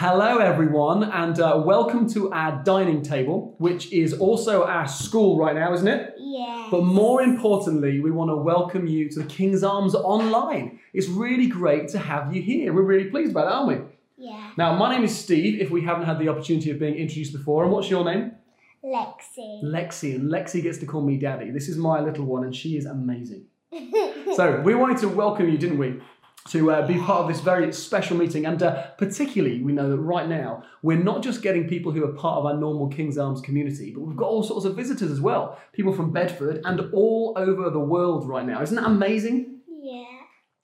hello everyone, and uh, welcome to our dining table, which is also our school right now, isn't it? Yeah. But more importantly, we want to welcome you to the King's Arms Online. It's really great to have you here. We're really pleased about it, aren't we? Yeah. Now, my name is Steve, if we haven't had the opportunity of being introduced before. And what's your name? Lexi. Lexi. And Lexi gets to call me Daddy. This is my little one, and she is amazing. So, we wanted to welcome you, didn't we? To uh, be part of this very special meeting, and uh, particularly, we know that right now we're not just getting people who are part of our normal King's Arms community, but we've got all sorts of visitors as well. People from Bedford and all over the world right now. Isn't that amazing? yeah.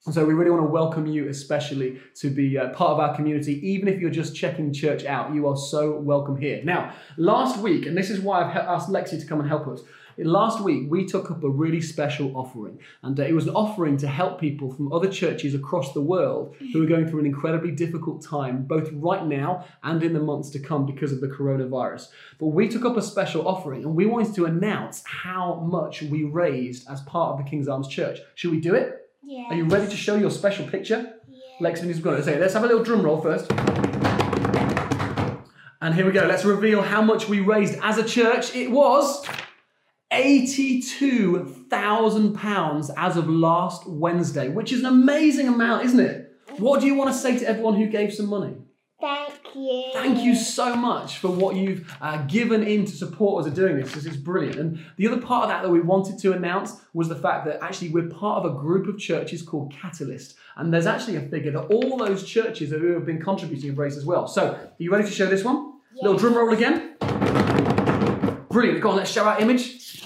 And so we really want to welcome you, especially to be uh, part of our community. Even if you're just checking church out, you are so welcome here. Now, last week, and this is why I've asked Lexi to come and help us. Last week, we took up a really special offering, and uh, it was an offering to help people from other churches across the world who are going through an incredibly difficult time, both right now and in the months to come because of the coronavirus. But we took up a special offering, and we wanted to announce how much we raised as part of the King's Arms Church. Should we do it? Yeah. Are you ready to show your special picture? Yeah. Lex is going to say, let's have a little drum roll first. And here we go. Let's reveal how much we raised as a church. It was £82,000 as of last Wednesday, which is an amazing amount, isn't it? What do you want to say to everyone who gave some money? Thank you. Thank you so much for what you've uh, given in to support us in doing this. This is brilliant. And the other part of that that we wanted to announce was the fact that actually we're part of a group of churches called Catalyst. And there's actually a figure that all those churches who have been contributing have raised as well. So, are you ready to show this one? Little drum roll again. Brilliant. Go on, let's show our image.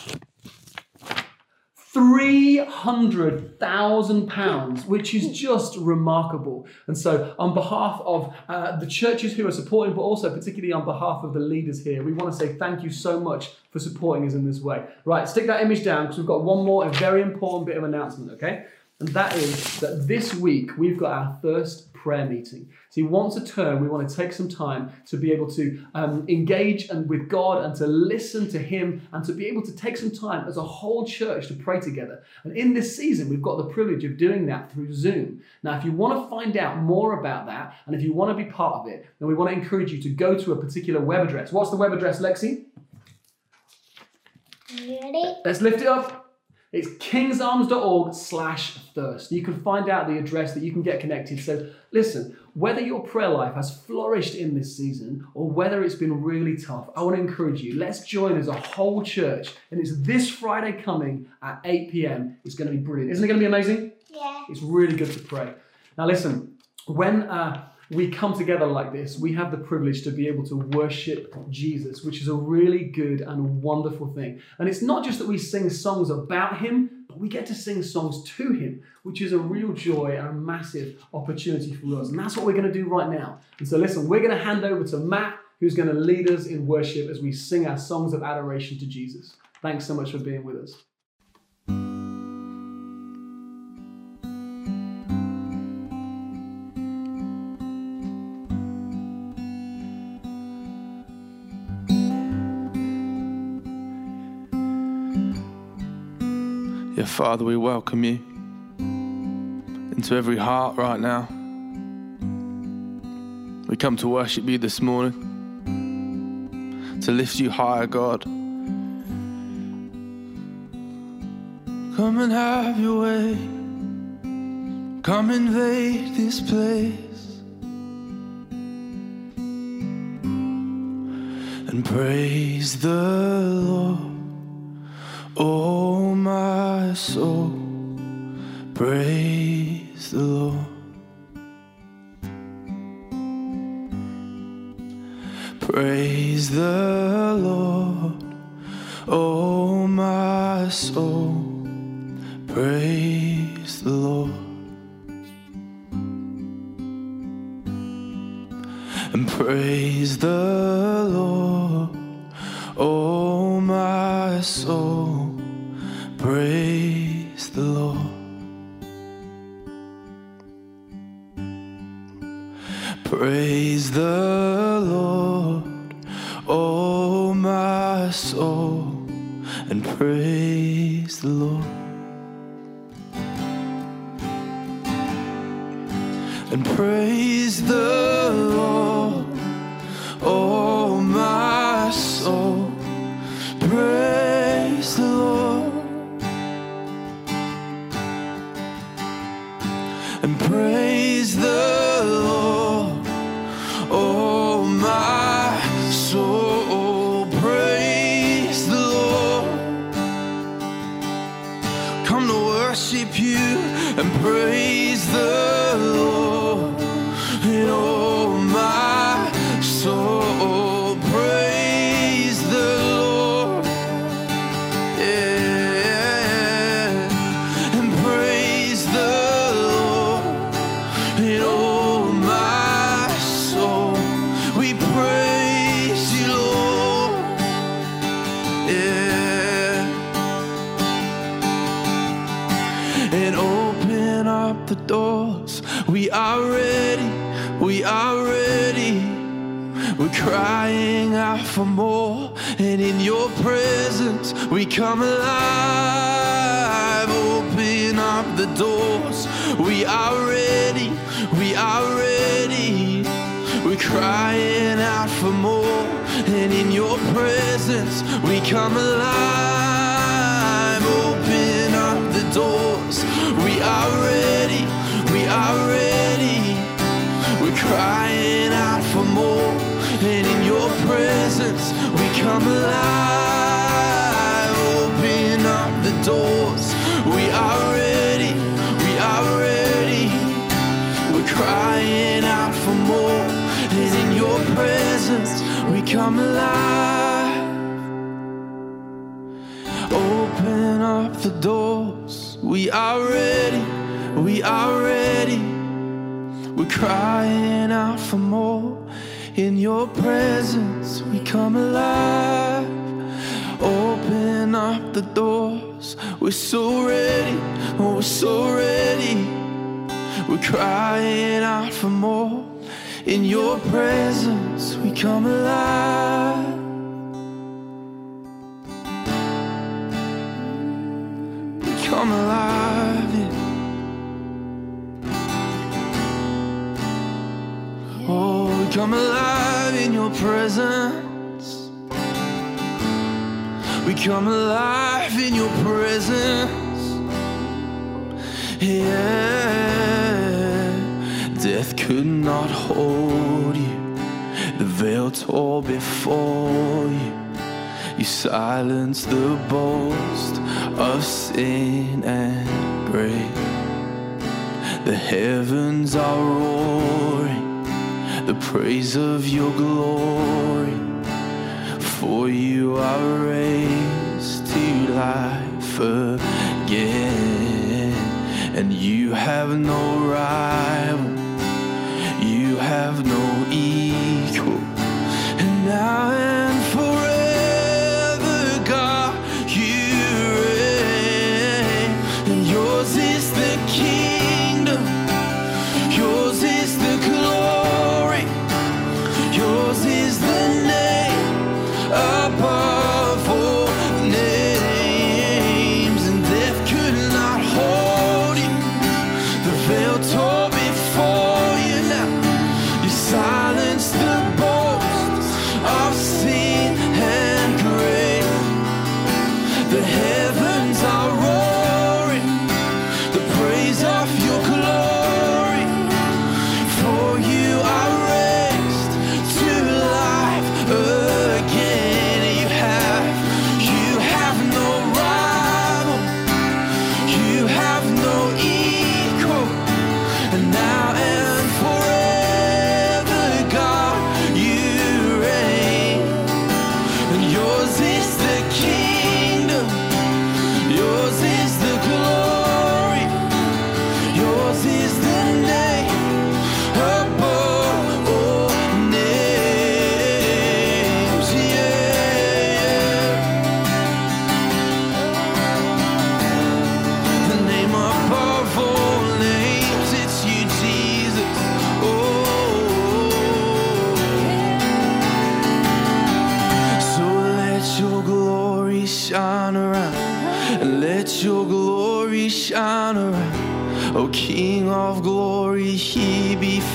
£300,000, which is just remarkable. And so, on behalf of uh, the churches who are supporting, but also particularly on behalf of the leaders here, we want to say thank you so much for supporting us in this way. Right, stick that image down because we've got one more, a very important bit of announcement, okay? And that is that this week we've got our first prayer meeting. See, once a term, we want to take some time to be able to um, engage and with God and to listen to Him and to be able to take some time as a whole church to pray together. And in this season, we've got the privilege of doing that through Zoom. Now, if you want to find out more about that and if you want to be part of it, then we want to encourage you to go to a particular web address. What's the web address, Lexi? Ready? Let's lift it up. It's kingsarms.org slash thirst. You can find out the address that you can get connected. So listen, whether your prayer life has flourished in this season or whether it's been really tough, I want to encourage you. Let's join as a whole church. And it's this Friday coming at 8 p.m. It's going to be brilliant. Isn't it going to be amazing? Yeah. It's really good to pray. Now, listen, when uh, we come together like this, we have the privilege to be able to worship Jesus, which is a really good and wonderful thing. And it's not just that we sing songs about Him, but we get to sing songs to Him, which is a real joy and a massive opportunity for us. And that's what we're going to do right now. And so, listen, we're going to hand over to Matt, who's going to lead us in worship as we sing our songs of adoration to Jesus. Thanks so much for being with us. Yeah, Father, we welcome you into every heart right now. We come to worship you this morning, to lift you higher, God. Come and have your way. Come invade this place and praise the Lord. Oh, my soul, praise the Lord. Praise the And praise the crying out for more. And in your presence, we come alive. Open up the doors. We are ready. We are ready. We're crying out for more. And in your presence, we come alive. Open up the doors. Come alive. Open up the doors. We are ready. We are ready. We're crying out for more. And in your presence, we come alive. Open up the doors. We are ready. We are ready. We're crying out for more. In your presence, we come alive. Open up the doors. We're so ready. Oh, we're so ready. We're crying out for more. In your presence, we come alive. We come alive. yeah. Oh, come alive in your presence. We come alive in your presence. Yeah, death could not hold you. The veil tore before you. You silenced the boast of sin and grave. The heavens are roaring the praise of your glory. For you are raised to life again, and you have no rival, you have no equal,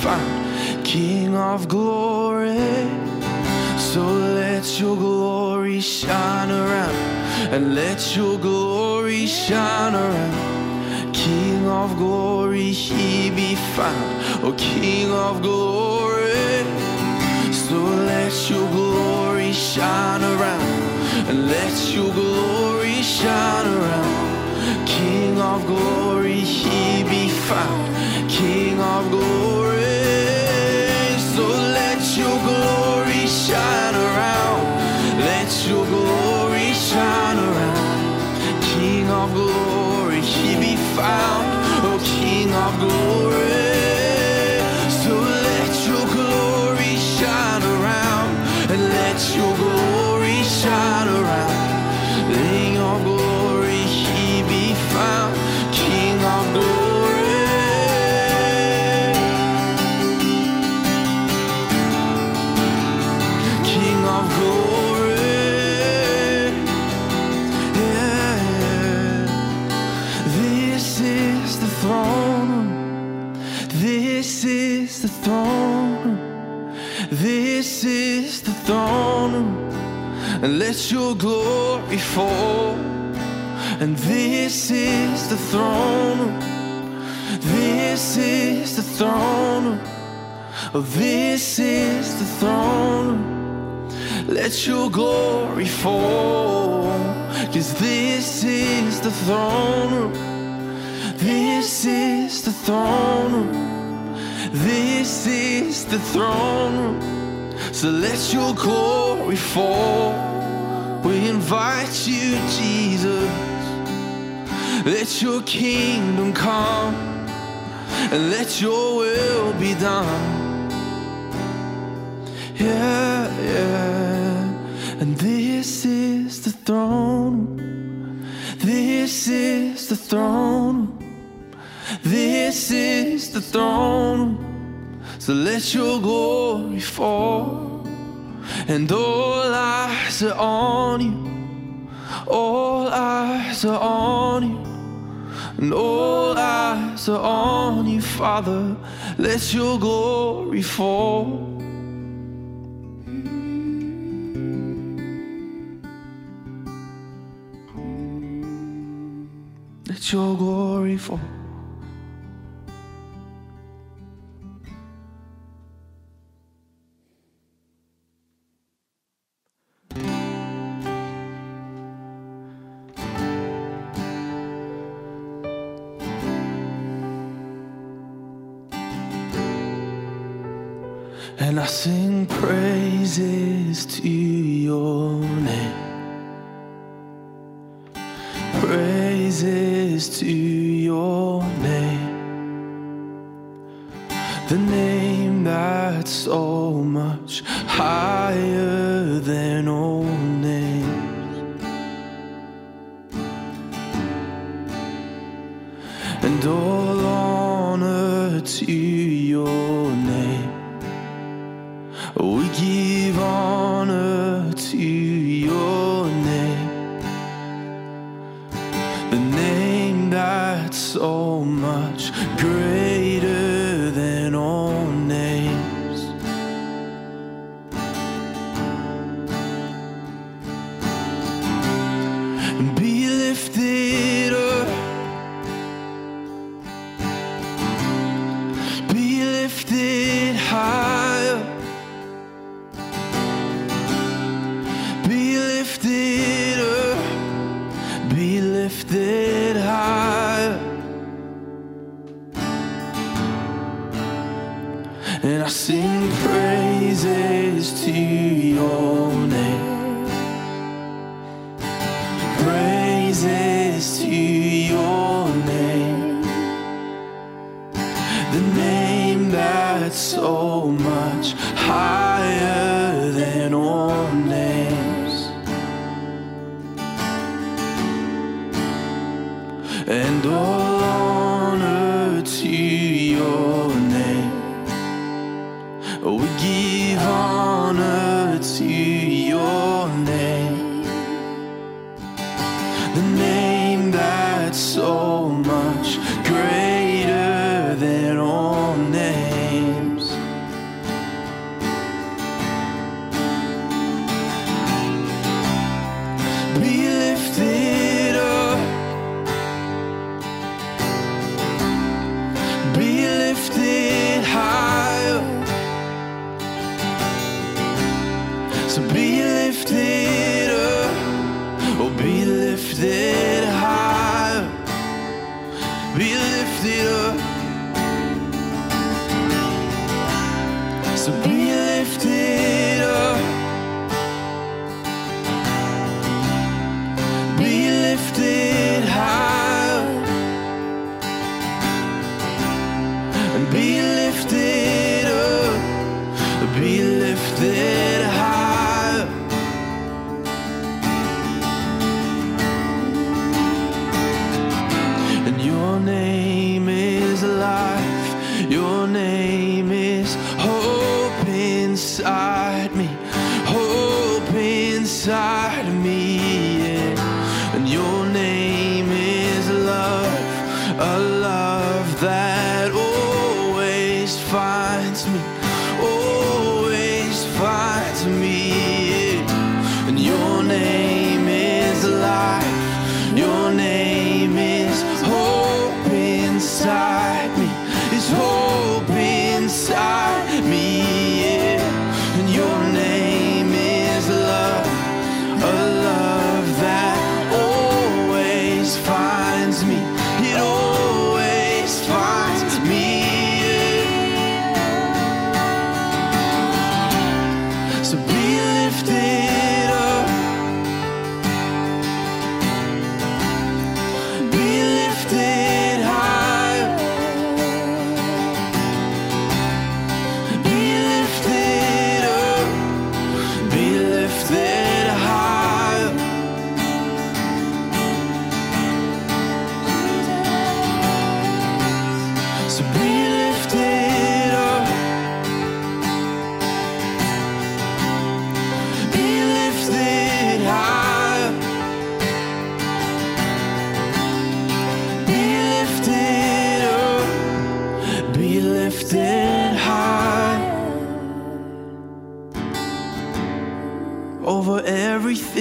found, King of glory. So let your glory shine around, and let your glory shine around. King of glory, he be found, O King of glory. So let your glory shine around, and let your glory shine around. King of glory, he be found, King of glory. Found, oh King of glory. This is the throne. This is the throne. And let your glory fall. And this is the throne. This is the throne. Oh, this is the throne. Let your glory fall. Cause this is the throne. This is the throne. This is the throne room. Your glory fall. We invite you, Jesus. Let your kingdom come and let your will be done. Yeah, yeah. And this is the throne. This is the throne. This is the throne. So let your glory fall. And all eyes are on you. All eyes are on you. And all eyes are on you, Father. Let your glory fall. Let your glory fall. And I sing praises to your name. Praises to your name. The name that's so much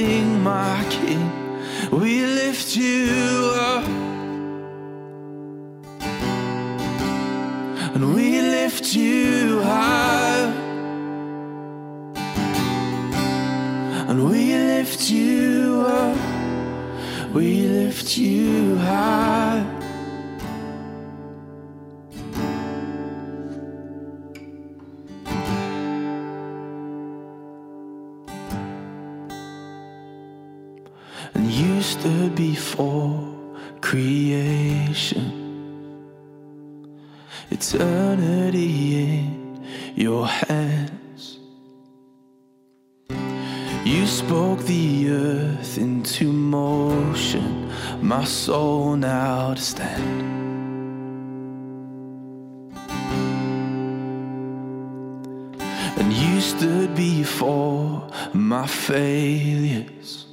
sing, my King. We lift you up. And we lift you high. And we lift you up. We lift you high. our soul now to stand. And you stood before my failures.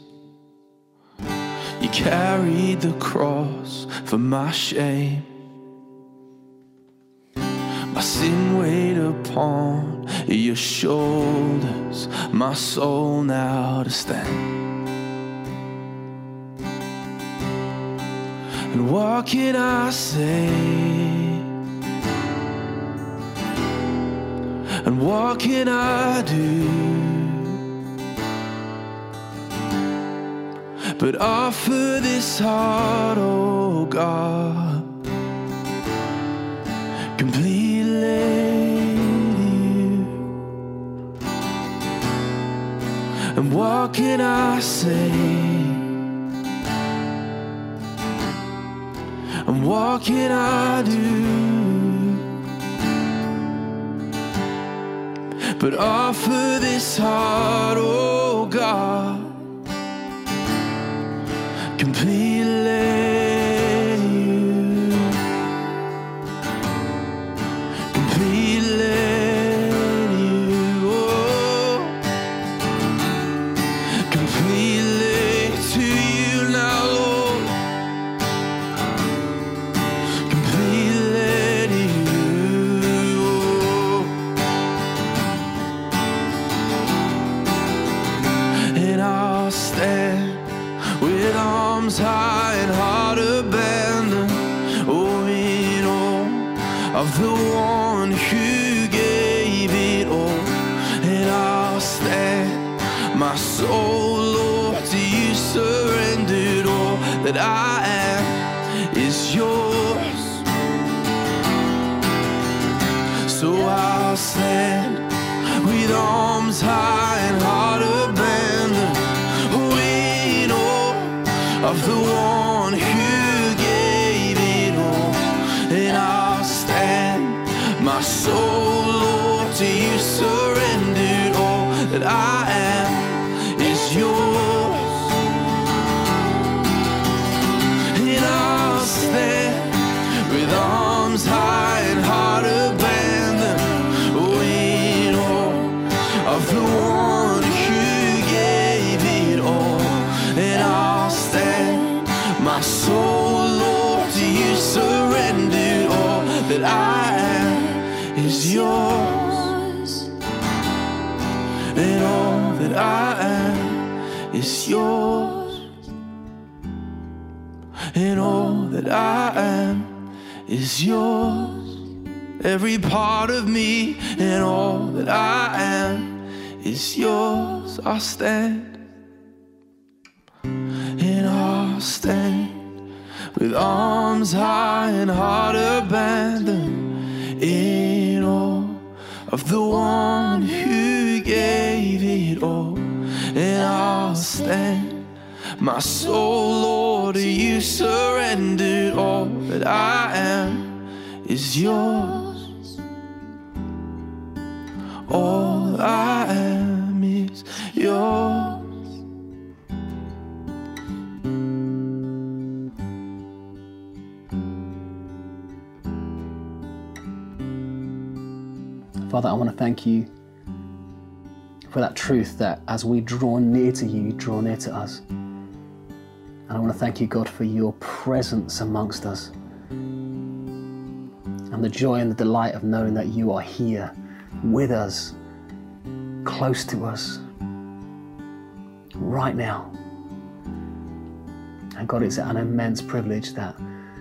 You carried the cross for my shame. My sin weighed upon your shoulders, my soul now to stand. And what can I say? And what can I do? But offer this heart, oh God, completely. And what can I say? what can I do? But offer this heart, oh God. That I am that I am is yours and all that I am is yours. Every part of me and all that I am is yours. I'll stand and I'll stand with arms high and heart abandoned in awe of the one who gave it all. And I'll stand my soul, Lord, you surrendered all that I am is yours. All I am is yours. Father, I want to thank you for that truth that as we draw near to you, you draw near to us. And I want to thank you, God, for your presence amongst us and the joy and the delight of knowing that you are here with us, close to us, right now. And God, it's an immense privilege that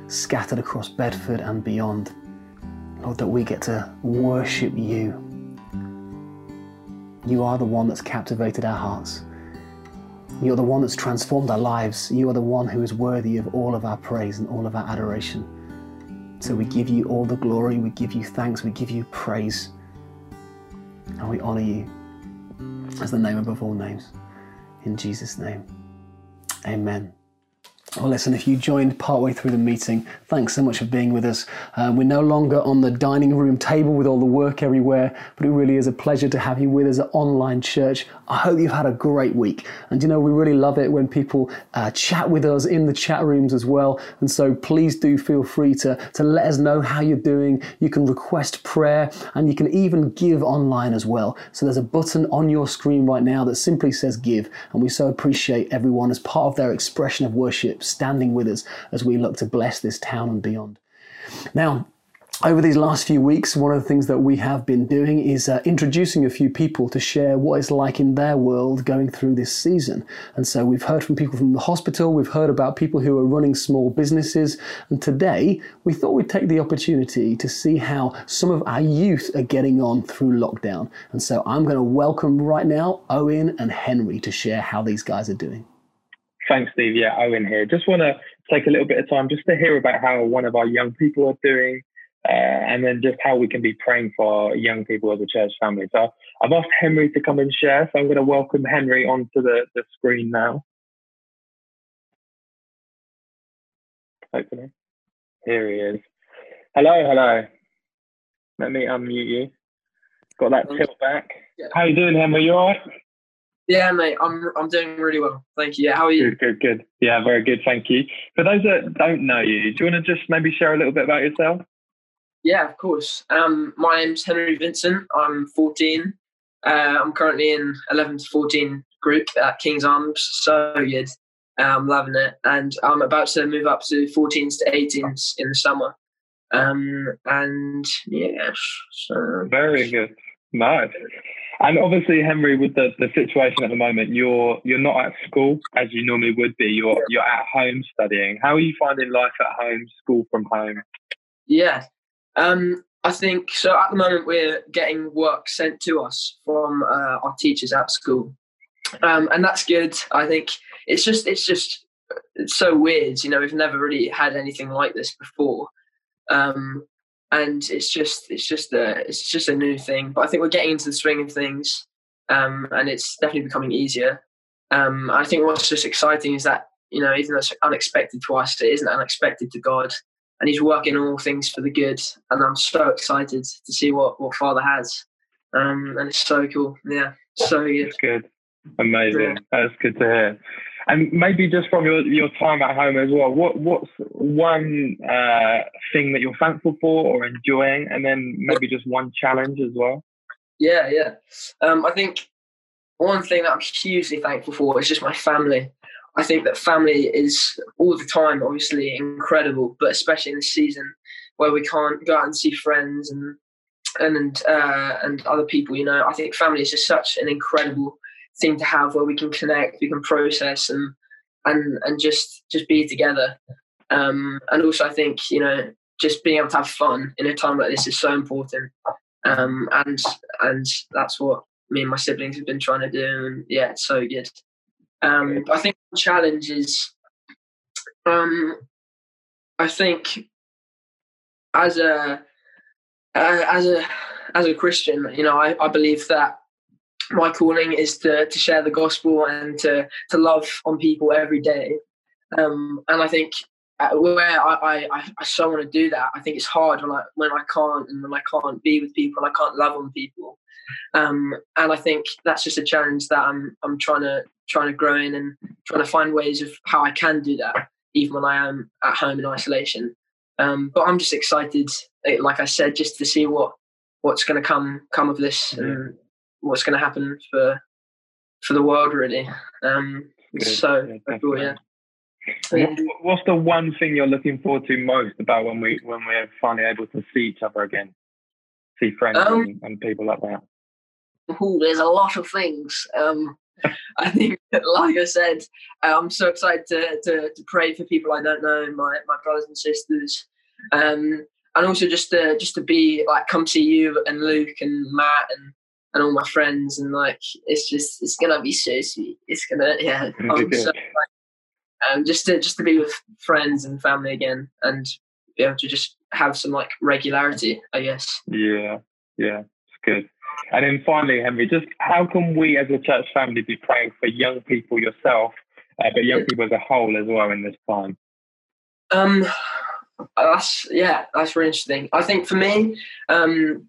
scattered across Bedford and beyond, Lord, that we get to worship you. You are the one that's captivated our hearts. You're the one that's transformed our lives. You are the one who is worthy of all of our praise and all of our adoration. So we give you all the glory, we give you thanks, we give you praise, and we honor you as the name above all names. In Jesus' name, amen. Well, listen, if you joined partway through the meeting, thanks so much for being with us. Uh, we're no longer on the dining room table with all the work everywhere, but it really is a pleasure to have you with us at Online Church. I hope you've had a great week. And you know, we really love it when people uh, chat with us in the chat rooms as well. And so please do feel free to, to let us know how you're doing. You can request prayer and you can even give online as well. So there's a button on your screen right now that simply says give. And we so appreciate everyone as part of their expression of worship standing with us as we look to bless this town and beyond. Now, over these last few weeks, one of the things that we have been doing is uh, introducing a few people to share what it's like in their world going through this season. And so we've heard from people from the hospital, we've heard about people who are running small businesses, and today we thought we'd take the opportunity to see how some of our youth are getting on through lockdown. And so I'm going to welcome right now Owen and Henry to share how these guys are doing. Thanks, Steve. Yeah, Owen here. Just want to take a little bit of time just to hear about how one of our young people are doing, uh, and then just how we can be praying for young people as a church family. So I've asked Henry to come and share. So I'm going to welcome Henry onto the, the screen now. Hopefully. Here he is. Hello, hello. Let me unmute you. Got that tilt back. Yeah. How you doing, Henry? You all right? Yeah, mate, I'm I'm doing really well. Thank you. How are you? Good, good, good. Yeah, very good. Thank you. For those that don't know you, do you want to just maybe share a little bit about yourself? Yeah, of course. Um, my name's Henry Vincent. I'm 14. Uh, I'm currently in 11 to 14 group at King's Arms. So good. Uh, I'm loving it, and I'm about to move up to 14s to 18s in the summer. Um, and yeah, so Very good. Nice. And obviously, Henry, with the, the situation at the moment, you're you're not at school as you normally would be. You're you're at home studying. How are you finding life at home, school from home? Yeah. Um, I think so. At the moment, we're getting work sent to us from uh, our teachers at school, um, and that's good. I think it's just it's just it's so weird. You know, we've never really had anything like this before. Um, and it's just it's just a it's just a new thing. But I think we're getting into the swing of things, um, and it's definitely becoming easier. Um, I think what's just exciting is that you know even though it's unexpected to us, it isn't unexpected to God, and He's working all things for the good. And I'm so excited to see what what Father has, um, and it's so cool. Yeah, so good. That's good. Amazing. That's good to hear. And maybe just from your, your time at home as well, what what's one uh, thing that you're thankful for or enjoying, and then maybe just one challenge as well. Yeah, yeah. Um, I think one thing that I'm hugely thankful for is just my family. I think that family is all the time, obviously incredible, but especially in this season where we can't go out and see friends and and uh, and other people. You know, I think family is just such an incredible thing to have where we can connect, we can process, and and and just just be together. Um, and also, I think you know, just being able to have fun in a time like this is so important. Um, and and that's what me and my siblings have been trying to do. And yeah, it's so good. Um, I think the challenge is, um, I think as a uh, as a as a Christian, you know, I, I believe that my calling is to to share the gospel and to to love on people every day. Um, and I think uh, where I, I, I so want to do that, I think it's hard when I when I can't and when I can't be with people and I can't love on people. Um, and I think that's just a challenge that I'm I'm trying to trying to grow in and trying to find ways of how I can do that, even when I am at home in isolation. Um, but I'm just excited, like I said, just to see what what's going to come come of this and what's going to happen for for the world. Really, um, so Yeah, cool, yeah. What, what's the one thing you're looking forward to most about when we when we're finally able to see each other again, see friends Um, and, and people like that? Ooh, there's a lot of things. Um, I think, like I said, uh, I'm so excited to, to, to pray for people I don't know, my, my brothers and sisters, um, and also just to just to be like come see you and Luke and Matt and and all my friends and like it's just it's gonna be so sweet. It's gonna yeah. I'm so um, just to just to be with friends and family again and be able to just have some like regularity, I guess. Yeah, yeah, it's good. And then finally, Henry, just how can we as a church family be praying for young people yourself, uh, but young people as a whole as well in this time? Um, that's yeah, that's really interesting. I think for me, um,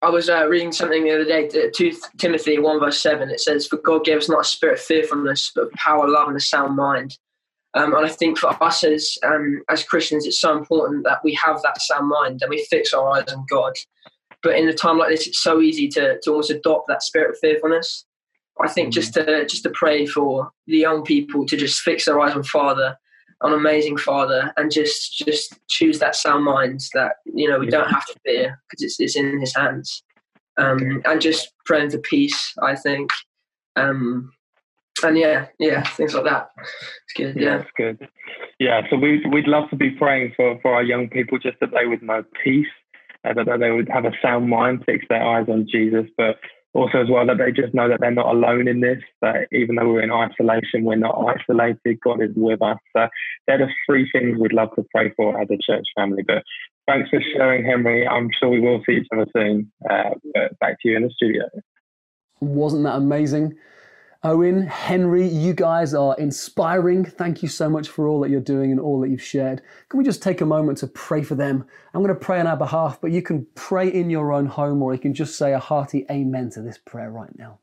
I was uh, reading something the other day, two Timothy one verse seven. It says, "For God gave us not a spirit of fearfulness, but power, love, and a sound mind." Um, and I think for us as um, as Christians, it's so important that we have that sound mind and we fix our eyes on God. But in a time like this, it's so easy to to almost adopt that spirit of fearfulness. I think just to just to pray for the young people to just fix their eyes on Father, on amazing Father, and just just choose that sound mind that you know we don't have to fear because it's it's in His hands, um, and just praying for peace. I think, um, and yeah, yeah, things like that. It's good. Yeah, That's good. Yeah, so we we'd love to be praying for for our young people just that they would know peace, uh, that they would have a sound mind, fix their eyes on Jesus, but also as well that they just know that they're not alone in this. That even though we're in isolation, we're not isolated. God is with us. So they're the three things we'd love to pray for as a church family. But thanks for sharing, Henry. I'm sure we will see each other soon. Uh, back to you in the studio. Wasn't that amazing? Owen, Henry, you guys are inspiring. Thank you so much for all that you're doing and all that you've shared. Can we just take a moment to pray for them? I'm going to pray on our behalf, but you can pray in your own home or you can just say a hearty amen to this prayer right now.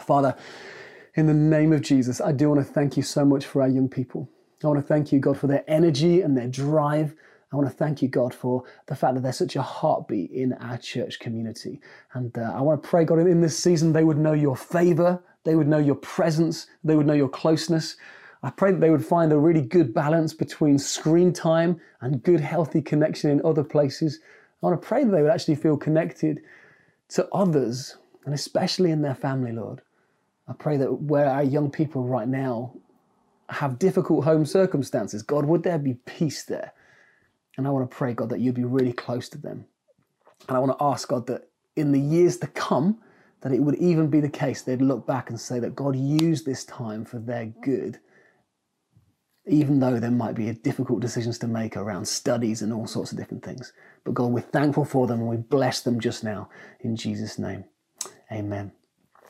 Father, in the name of Jesus, I do want to thank you so much for our young people. I want to thank you, God, for their energy and their drive. I want to thank you, God, for the fact that they're such a heartbeat in our church community. And uh, I want to pray, God, in this season they would know your favor, they would know your presence, they would know your closeness. I pray that they would find a really good balance between screen time and good, healthy connection in other places. I want to pray that they would actually feel connected to others, and especially in their family, Lord. I pray that where our young people right now have difficult home circumstances, God, would there be peace there? And I want to pray, God, that you'd be really close to them. And I want to ask, God, that in the years to come, that it would even be the case they'd look back and say that God used this time for their good. even though there might be difficult decisions to make around studies and all sorts of different things. But God, we're thankful for them and we bless them just now in Jesus' name. Amen.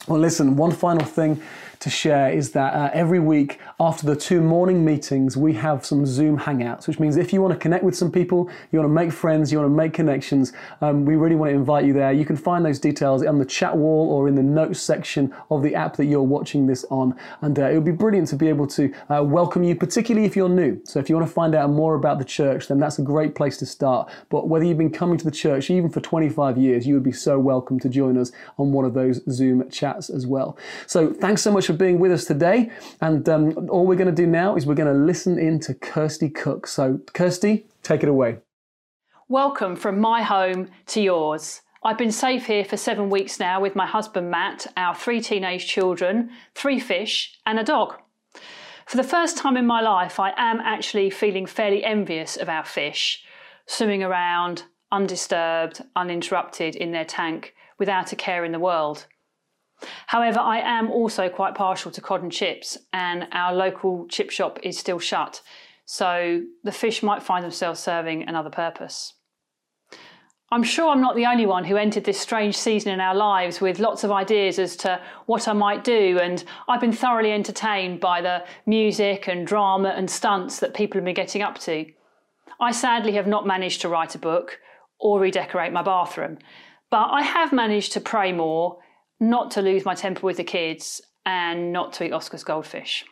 Well, listen, one final thing to share is that uh, every week after the two morning meetings, we have some Zoom hangouts, which means if you want to connect with some people, you want to make friends, you want to make connections, um, we really want to invite you there. You can find those details on the chat wall or in the notes section of the app that you're watching this on. And uh, it would be brilliant to be able to uh, welcome you, particularly if you're new. So if you want to find out more about the church, then that's a great place to start. But whether you've been coming to the church even for 25 years, you would be so welcome to join us on one of those Zoom chats as well. So thanks so much for being with us today. And um, all we're going to do now is we're going to listen in to Kirsty Cook. So, Kirsty, take it away. Welcome from my home to yours. I've been safe here for seven weeks now with my husband Matt, our three teenage children, three fish, and a dog. For the first time in my life, I am actually feeling fairly envious of our fish, swimming around undisturbed, uninterrupted in their tank without a care in the world. However, I am also quite partial to cod and chips, and our local chip shop is still shut, so the fish might find themselves serving another purpose. I'm sure I'm not the only one who entered this strange season in our lives with lots of ideas as to what I might do, and I've been thoroughly entertained by the music and drama and stunts that people have been getting up to. I sadly have not managed to write a book or redecorate my bathroom, but I have managed to pray more not to lose my temper with the kids, and not to eat Oscar's goldfish.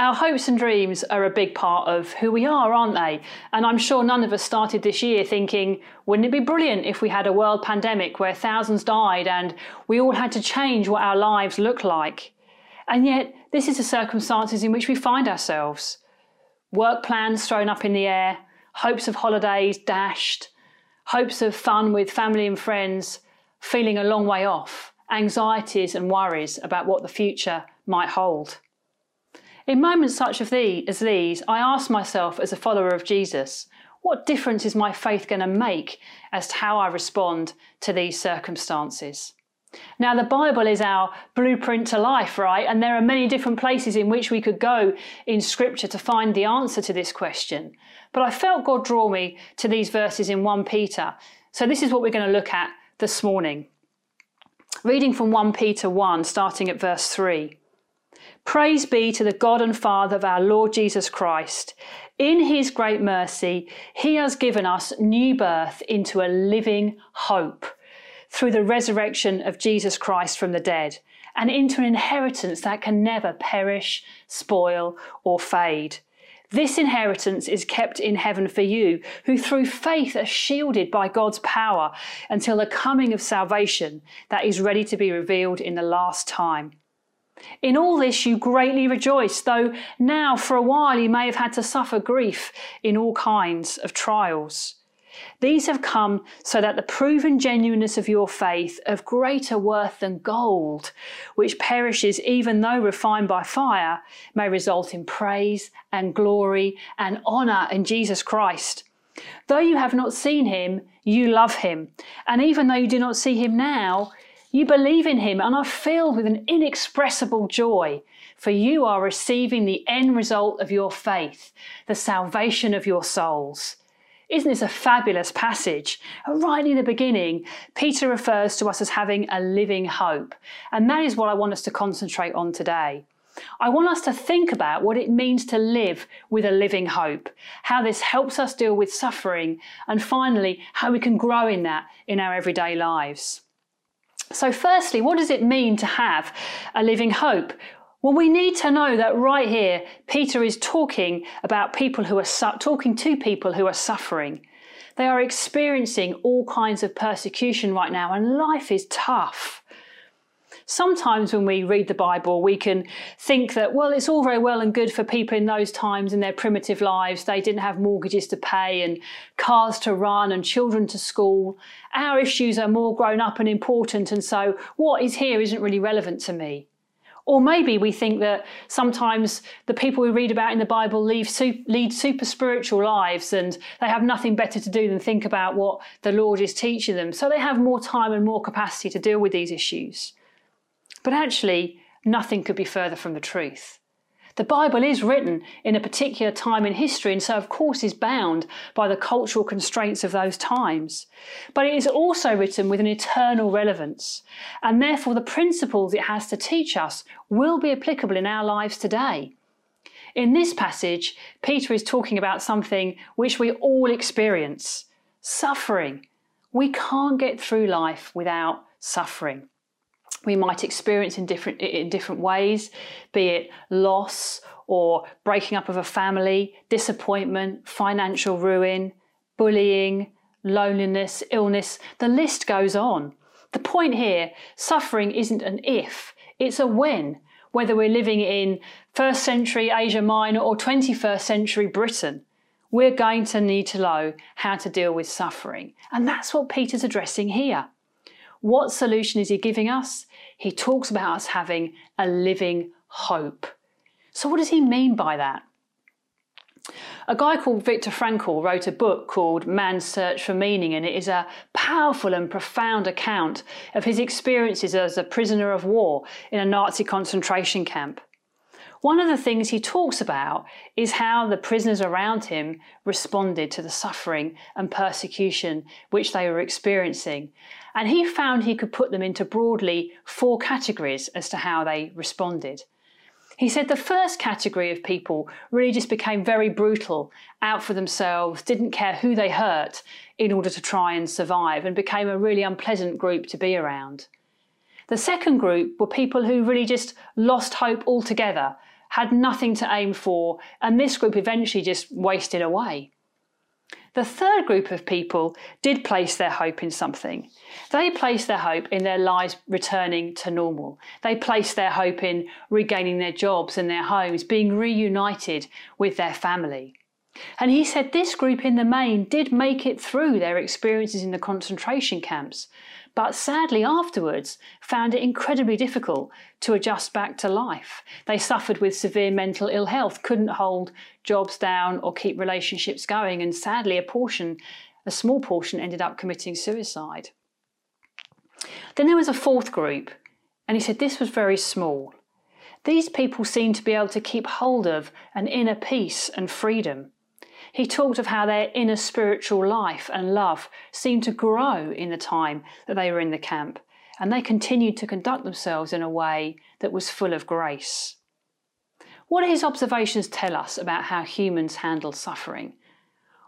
Our hopes and dreams are a big part of who we are, aren't they? And I'm sure none of us started this year thinking, wouldn't it be brilliant if we had a world pandemic where thousands died and we all had to change what our lives look like? And yet, this is the circumstances in which we find ourselves. Work plans thrown up in the air, hopes of holidays dashed, hopes of fun with family and friends feeling a long way off, anxieties and worries about what the future might hold. In moments such as these, I ask myself as a follower of Jesus, what difference is my faith going to make as to how I respond to these circumstances? Now, the Bible is our blueprint to life, right? And there are many different places in which we could go in Scripture to find the answer to this question. But I felt God draw me to these verses in 1 Peter. So, this is what we're going to look at this morning. Reading from 1 Peter 1, starting at verse 3. Praise be to the God and Father of our Lord Jesus Christ. In his great mercy, he has given us new birth into a living hope through the resurrection of Jesus Christ from the dead and into an inheritance that can never perish, spoil, or fade this inheritance is kept in heaven for you, who through faith are shielded by God's power until the coming of salvation that is ready to be revealed in the last time. In all this you greatly rejoice, though now for a while you may have had to suffer grief in all kinds of trials. These have come so that the proven genuineness of your faith, of greater worth than gold, which perishes even though refined by fire, may result in praise and glory and honour in Jesus Christ. Though you have not seen him, you love him. And even though you do not see him now, you believe in him and are filled with an inexpressible joy, for you are receiving the end result of your faith, the salvation of your souls. Isn't this a fabulous passage? Right in the beginning, Peter refers to us as having a living hope. And that is what I want us to concentrate on today. I want us to think about what it means to live with a living hope, how this helps us deal with suffering, and finally, how we can grow in that in our everyday lives. So, firstly, what does it mean to have a living hope? Well, we need to know that right here, Peter is talking about people who are su- talking to people who are suffering. They are experiencing all kinds of persecution right now, and life is tough. Sometimes when we read the Bible, we can think that, well, it's all very well and good for people in those times in their primitive lives. They didn't have mortgages to pay and cars to run and children to school. Our issues are more grown up and important, and so what is here isn't really relevant to me. Or maybe we think that sometimes the people we read about in the Bible lead super spiritual lives and they have nothing better to do than think about what the Lord is teaching them. So they have more time and more capacity to deal with these issues. But actually, nothing could be further from the truth. The Bible is written in a particular time in history and so, of course, is bound by the cultural constraints of those times. But it is also written with an eternal relevance, and therefore the principles it has to teach us will be applicable in our lives today. In this passage, Peter is talking about something which we all experience suffering. We can't get through life without suffering we might experience in different in different ways, be it loss or breaking up of a family, disappointment, financial ruin, bullying, loneliness, illness. The list goes on. The point here, suffering isn't an if, it's a when. Whether we're living in first century Asia Minor or 21st century Britain, we're going to need to know how to deal with suffering. And that's what Peter's addressing here. What solution is he giving us? He talks about us having a living hope. So, what does he mean by that? A guy called Viktor Frankl wrote a book called Man's Search for Meaning, and it is a powerful and profound account of his experiences as a prisoner of war in a Nazi concentration camp. One of the things he talks about is how the prisoners around him responded to the suffering and persecution which they were experiencing. And he found he could put them into broadly four categories as to how they responded. He said the first category of people really just became very brutal, out for themselves, didn't care who they hurt in order to try and survive, and became a really unpleasant group to be around. The second group were people who really just lost hope altogether had nothing to aim for, and this group eventually just wasted away. The third group of people did place their hope in something. They placed their hope in their lives returning to normal. They placed their hope in regaining their jobs and their homes, being reunited with their family. And he said this group in the main did make it through their experiences in the concentration camps, but sadly afterwards found it incredibly difficult to adjust back to life. They suffered with severe mental ill health, couldn't hold jobs down or keep relationships going, and sadly, a portion, a small portion, ended up committing suicide. Then there was a fourth group, and he said this was very small. These people seemed to be able to keep hold of an inner peace and freedom. He talked of how their inner spiritual life and love seemed to grow in the time that they were in the camp, and they continued to conduct themselves in a way that was full of grace. What do his observations tell us about how humans handle suffering?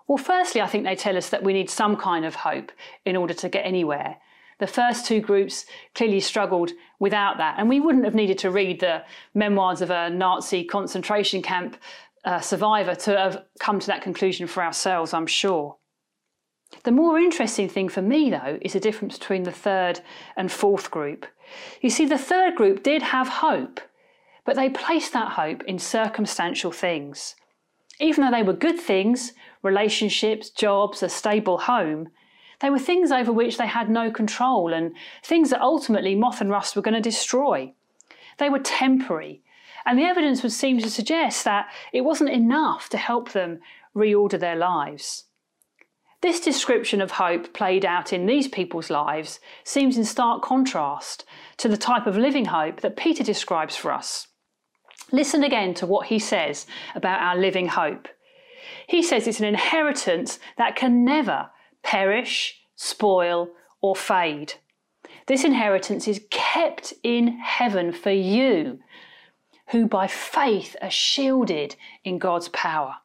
Well, firstly, I think they tell us that we need some kind of hope in order to get anywhere. The first two groups clearly struggled without that, and we wouldn't have needed to read the memoirs of a Nazi concentration camp uh, survivor to have come to that conclusion for ourselves, I'm sure. The more interesting thing for me, though, is the difference between the third and fourth group. You see, the third group did have hope, but they placed that hope in circumstantial things. Even though they were good things relationships, jobs, a stable home they were things over which they had no control and things that ultimately moth and rust were going to destroy. They were temporary, and the evidence would seem to suggest that it wasn't enough to help them reorder their lives. This description of hope played out in these people's lives seems in stark contrast to the type of living hope that Peter describes for us. Listen again to what he says about our living hope. He says it's an inheritance that can never perish, spoil, or fade. This inheritance is kept in heaven for you who by faith are shielded in God's power.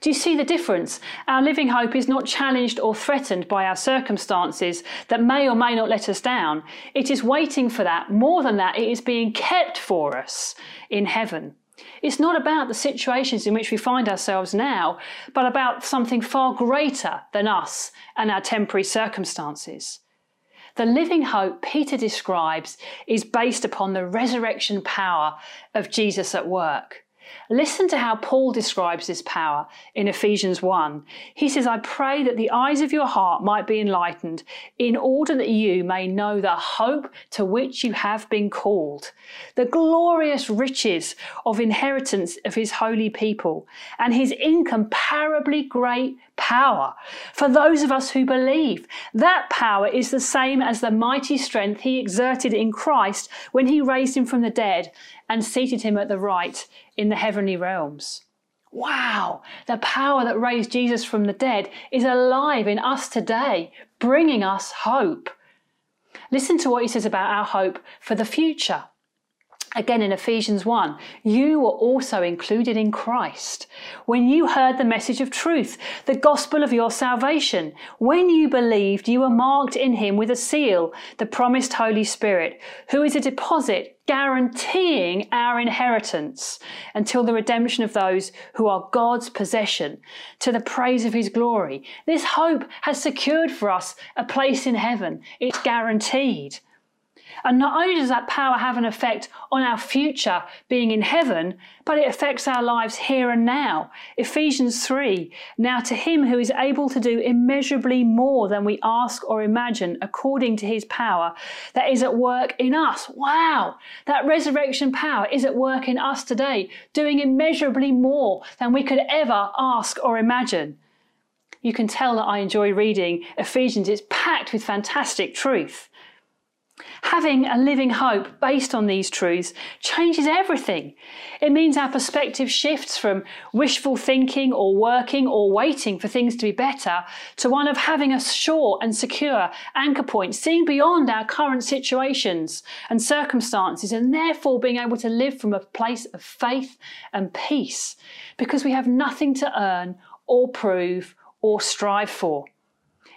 Do you see the difference? Our living hope is not challenged or threatened by our circumstances that may or may not let us down. It is waiting for that. More than that, it is being kept for us in heaven. It's not about the situations in which we find ourselves now, but about something far greater than us and our temporary circumstances. The living hope Peter describes is based upon the resurrection power of Jesus at work. Listen to how Paul describes this power in Ephesians 1. He says, I pray that the eyes of your heart might be enlightened, in order that you may know the hope to which you have been called, the glorious riches of inheritance of his holy people, and his incomparably great power for those of us who believe. That power is the same as the mighty strength he exerted in Christ when he raised him from the dead and seated him at the right in the heavenly realms. Wow, the power that raised Jesus from the dead is alive in us today, bringing us hope. Listen to what he says about our hope for the future. Again in Ephesians 1, you were also included in Christ when you heard the message of truth, the gospel of your salvation. When you believed, you were marked in him with a seal, the promised Holy Spirit, who is a deposit guaranteeing our inheritance until the redemption of those who are God's possession to the praise of his glory. This hope has secured for us a place in heaven. It's guaranteed. And not only does that power have an effect on our future being in heaven, but it affects our lives here and now. Ephesians 3 Now to him who is able to do immeasurably more than we ask or imagine, according to his power that is at work in us. Wow! That resurrection power is at work in us today, doing immeasurably more than we could ever ask or imagine. You can tell that I enjoy reading Ephesians. It's packed with fantastic truth. Having a living hope based on these truths changes everything. It means our perspective shifts from wishful thinking or working or waiting for things to be better to one of having a sure and secure anchor point, seeing beyond our current situations and circumstances, and therefore being able to live from a place of faith and peace because we have nothing to earn or prove or strive for.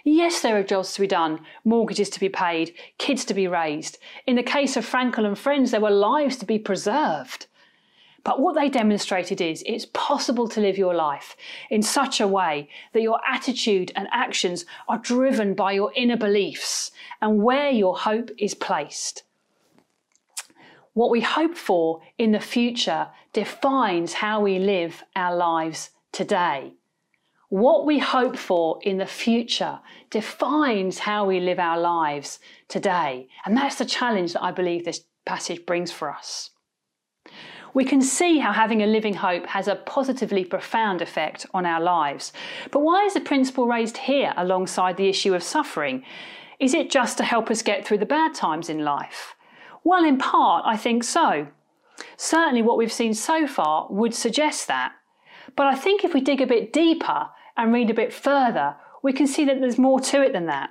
Yes, there are jobs to be done, mortgages to be paid, kids to be raised. In the case of Frankl and friends, there were lives to be preserved. But what they demonstrated is it's possible to live your life in such a way that your attitude and actions are driven by your inner beliefs and where your hope is placed. What we hope for in the future defines how we live our lives today. What we hope for in the future defines how we live our lives today. And that's the challenge that I believe this passage brings for us. We can see how having a living hope has a positively profound effect on our lives. But why is the principle raised here alongside the issue of suffering? Is it just to help us get through the bad times in life? Well, in part, I think so. Certainly, what we've seen so far would suggest that. But I think if we dig a bit deeper and read a bit further, we can see that there's more to it than that.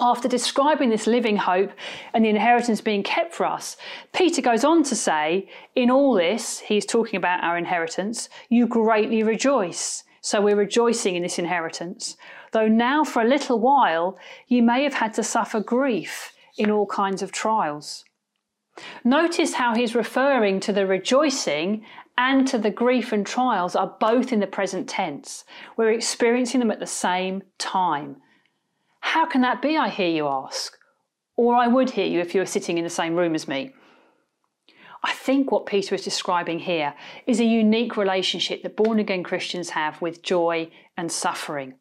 After describing this living hope and the inheritance being kept for us, Peter goes on to say, In all this, he's talking about our inheritance, you greatly rejoice. So we're rejoicing in this inheritance. Though now, for a little while, you may have had to suffer grief in all kinds of trials. Notice how he's referring to the rejoicing and to the grief and trials are both in the present tense. We're experiencing them at the same time. How can that be, I hear you ask? Or I would hear you if you were sitting in the same room as me. I think what Peter is describing here is a unique relationship that born again Christians have with joy and suffering.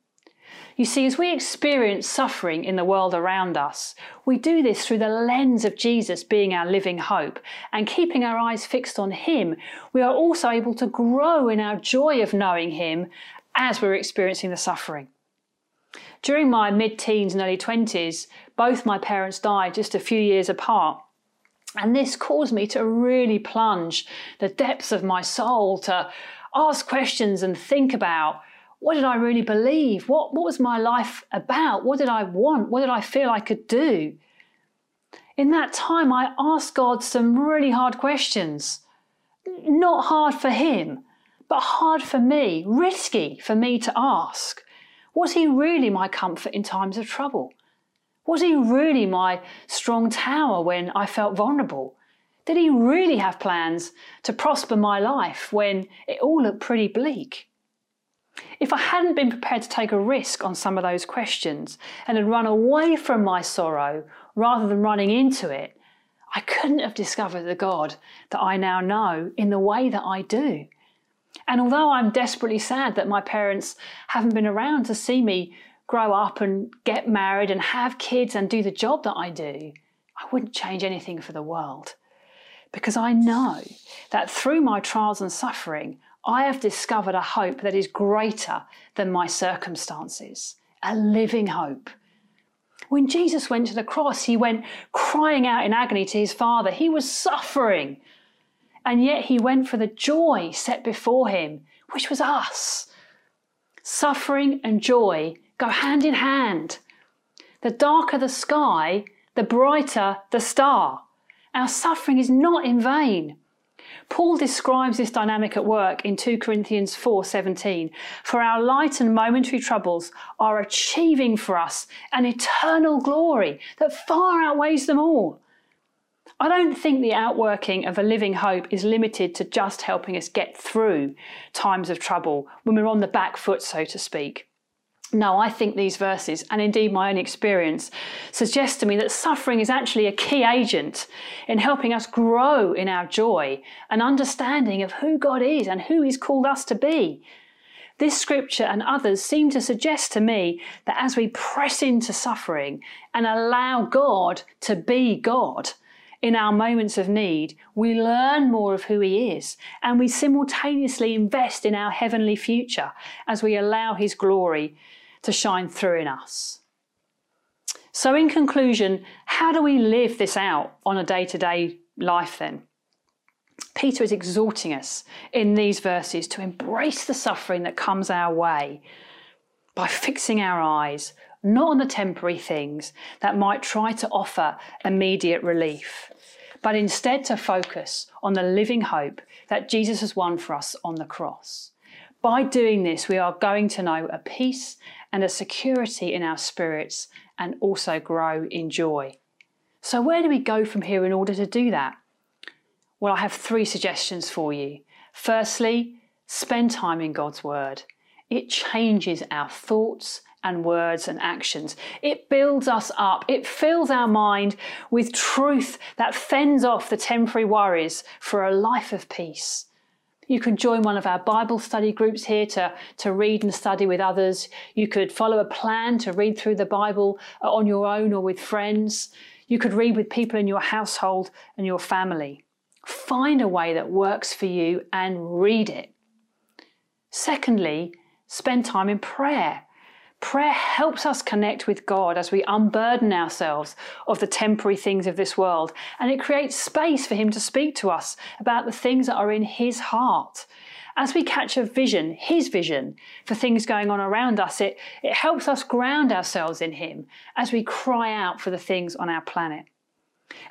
You see, as we experience suffering in the world around us, we do this through the lens of Jesus being our living hope and keeping our eyes fixed on Him. We are also able to grow in our joy of knowing Him as we're experiencing the suffering. During my mid teens and early 20s, both my parents died just a few years apart. And this caused me to really plunge the depths of my soul, to ask questions and think about what did I really believe? What, what was my life about? What did I want? What did I feel I could do? In that time, I asked God some really hard questions. Not hard for Him, but hard for me, risky for me to ask. Was He really my comfort in times of trouble? Was He really my strong tower when I felt vulnerable? Did He really have plans to prosper my life when it all looked pretty bleak? If I hadn't been prepared to take a risk on some of those questions and had run away from my sorrow rather than running into it, I couldn't have discovered the God that I now know in the way that I do. And although I'm desperately sad that my parents haven't been around to see me grow up and get married and have kids and do the job that I do, I wouldn't change anything for the world. Because I know that through my trials and suffering, I have discovered a hope that is greater than my circumstances, a living hope. When Jesus went to the cross, he went crying out in agony to his Father. He was suffering. and yet he went for the joy set before him, which was us. Suffering and joy go hand in hand. The darker the sky, the brighter the star. Our suffering is not in vain. Paul describes this dynamic at work in 2 Corinthians 4:17. For our light and momentary troubles are achieving for us an eternal glory that far outweighs them all. I don't think the outworking of a living hope is limited to just helping us get through times of trouble when we're on the back foot, so to speak. No, I think these verses, and indeed my own experience, suggest to me that suffering is actually a key agent in helping us grow in our joy and understanding of who God is and who He's called us to be. This scripture and others seem to suggest to me that as we press into suffering and allow God to be God, in our moments of need, we learn more of who He is and we simultaneously invest in our heavenly future as we allow His glory to shine through in us. So, in conclusion, how do we live this out on a day to day life then? Peter is exhorting us in these verses to embrace the suffering that comes our way by fixing our eyes not on the temporary things that might try to offer immediate relief, but instead to focus on the living hope that Jesus has won for us on the cross. By doing this, we are going to know a peace and a security in our spirits and also grow in joy. So, where do we go from here in order to do that? Well, I have three suggestions for you. Firstly, spend time in God's Word. It changes our thoughts and words and actions. It builds us up. It fills our mind with truth that fends off the temporary worries for a life of peace. You can join one of our Bible study groups here to, to read and study with others. You could follow a plan to read through the Bible uh, on your own or with friends. You could read with people in your household and your family. Find a way that works for you and read it. Secondly, spend time in prayer. Prayer helps us connect with God as we unburden ourselves of the temporary things of this world, and it creates space for Him to speak to us about the things that are in His heart. As we catch a vision, His vision, for things going on around us, it, it helps us ground ourselves in Him as we cry out for the things on our planet.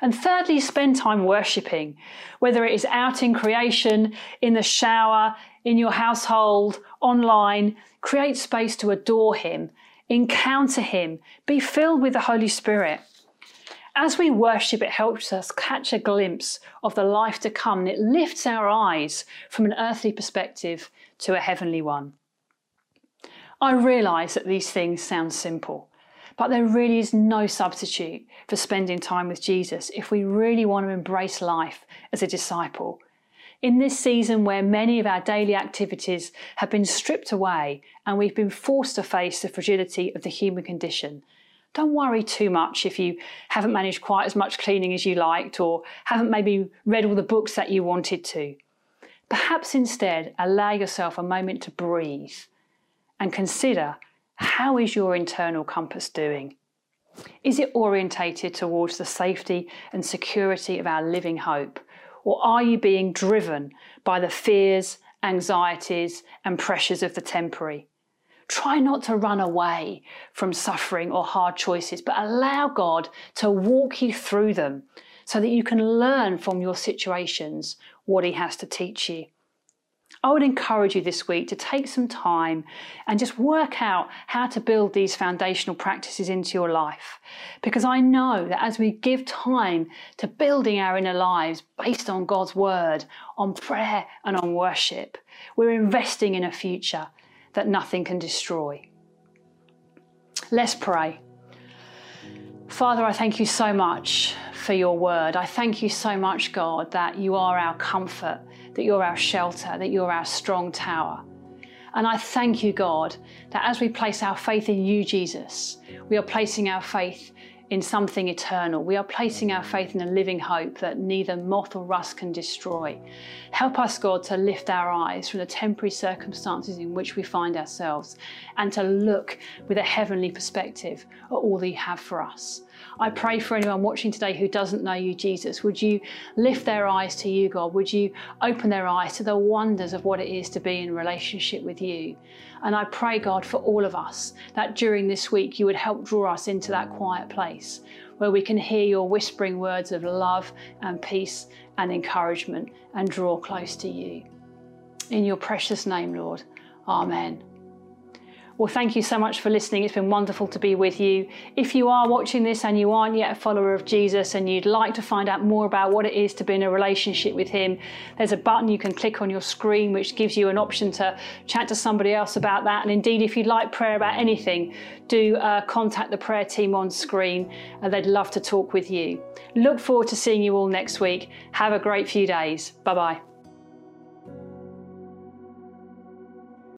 And thirdly, spend time worshipping, whether it is out in creation, in the shower, in your household, online. Create space to adore Him, encounter Him, be filled with the Holy Spirit. As we worship, it helps us catch a glimpse of the life to come and it lifts our eyes from an earthly perspective to a heavenly one. I realise that these things sound simple, but there really is no substitute for spending time with Jesus if we really want to embrace life as a disciple in this season where many of our daily activities have been stripped away and we've been forced to face the fragility of the human condition, don't worry too much if you haven't managed quite as much cleaning as you liked or haven't maybe read all the books that you wanted to. Perhaps instead allow yourself a moment to breathe and consider how is your internal compass doing? Is it orientated towards the safety and security of our living hope? Or are you being driven by the fears, anxieties, and pressures of the temporary? Try not to run away from suffering or hard choices, but allow God to walk you through them so that you can learn from your situations what He has to teach you. I would encourage you this week to take some time and just work out how to build these foundational practices into your life. Because I know that as we give time to building our inner lives based on God's word, on prayer, and on worship, we're investing in a future that nothing can destroy. Let's pray. Father, I thank you so much for your word. I thank you so much, God, that you are our comfort that you're our shelter, that you're our strong tower. And I thank you, God, that as we place our faith in you, Jesus, we are placing our faith in something eternal. We are placing our faith in a living hope that neither moth or rust can destroy. Help us, God, to lift our eyes from the temporary circumstances in which we find ourselves and to look with a heavenly perspective at all that you have for us. I pray for anyone watching today who doesn't know you, Jesus. Would you lift their eyes to you, God? Would you open their eyes to the wonders of what it is to be in relationship with you? And I pray, God, for all of us that during this week you would help draw us into that quiet place where we can hear your whispering words of love and peace and encouragement and draw close to you. In your precious name, Lord. Amen. Well, thank you so much for listening. It's been wonderful to be with you. If you are watching this and you aren't yet a follower of Jesus and you'd like to find out more about what it is to be in a relationship with Him, there's a button you can click on your screen which gives you an option to chat to somebody else about that. And indeed, if you'd like prayer about anything, do uh, contact the prayer team on screen and they'd love to talk with you. Look forward to seeing you all next week. Have a great few days. Bye bye.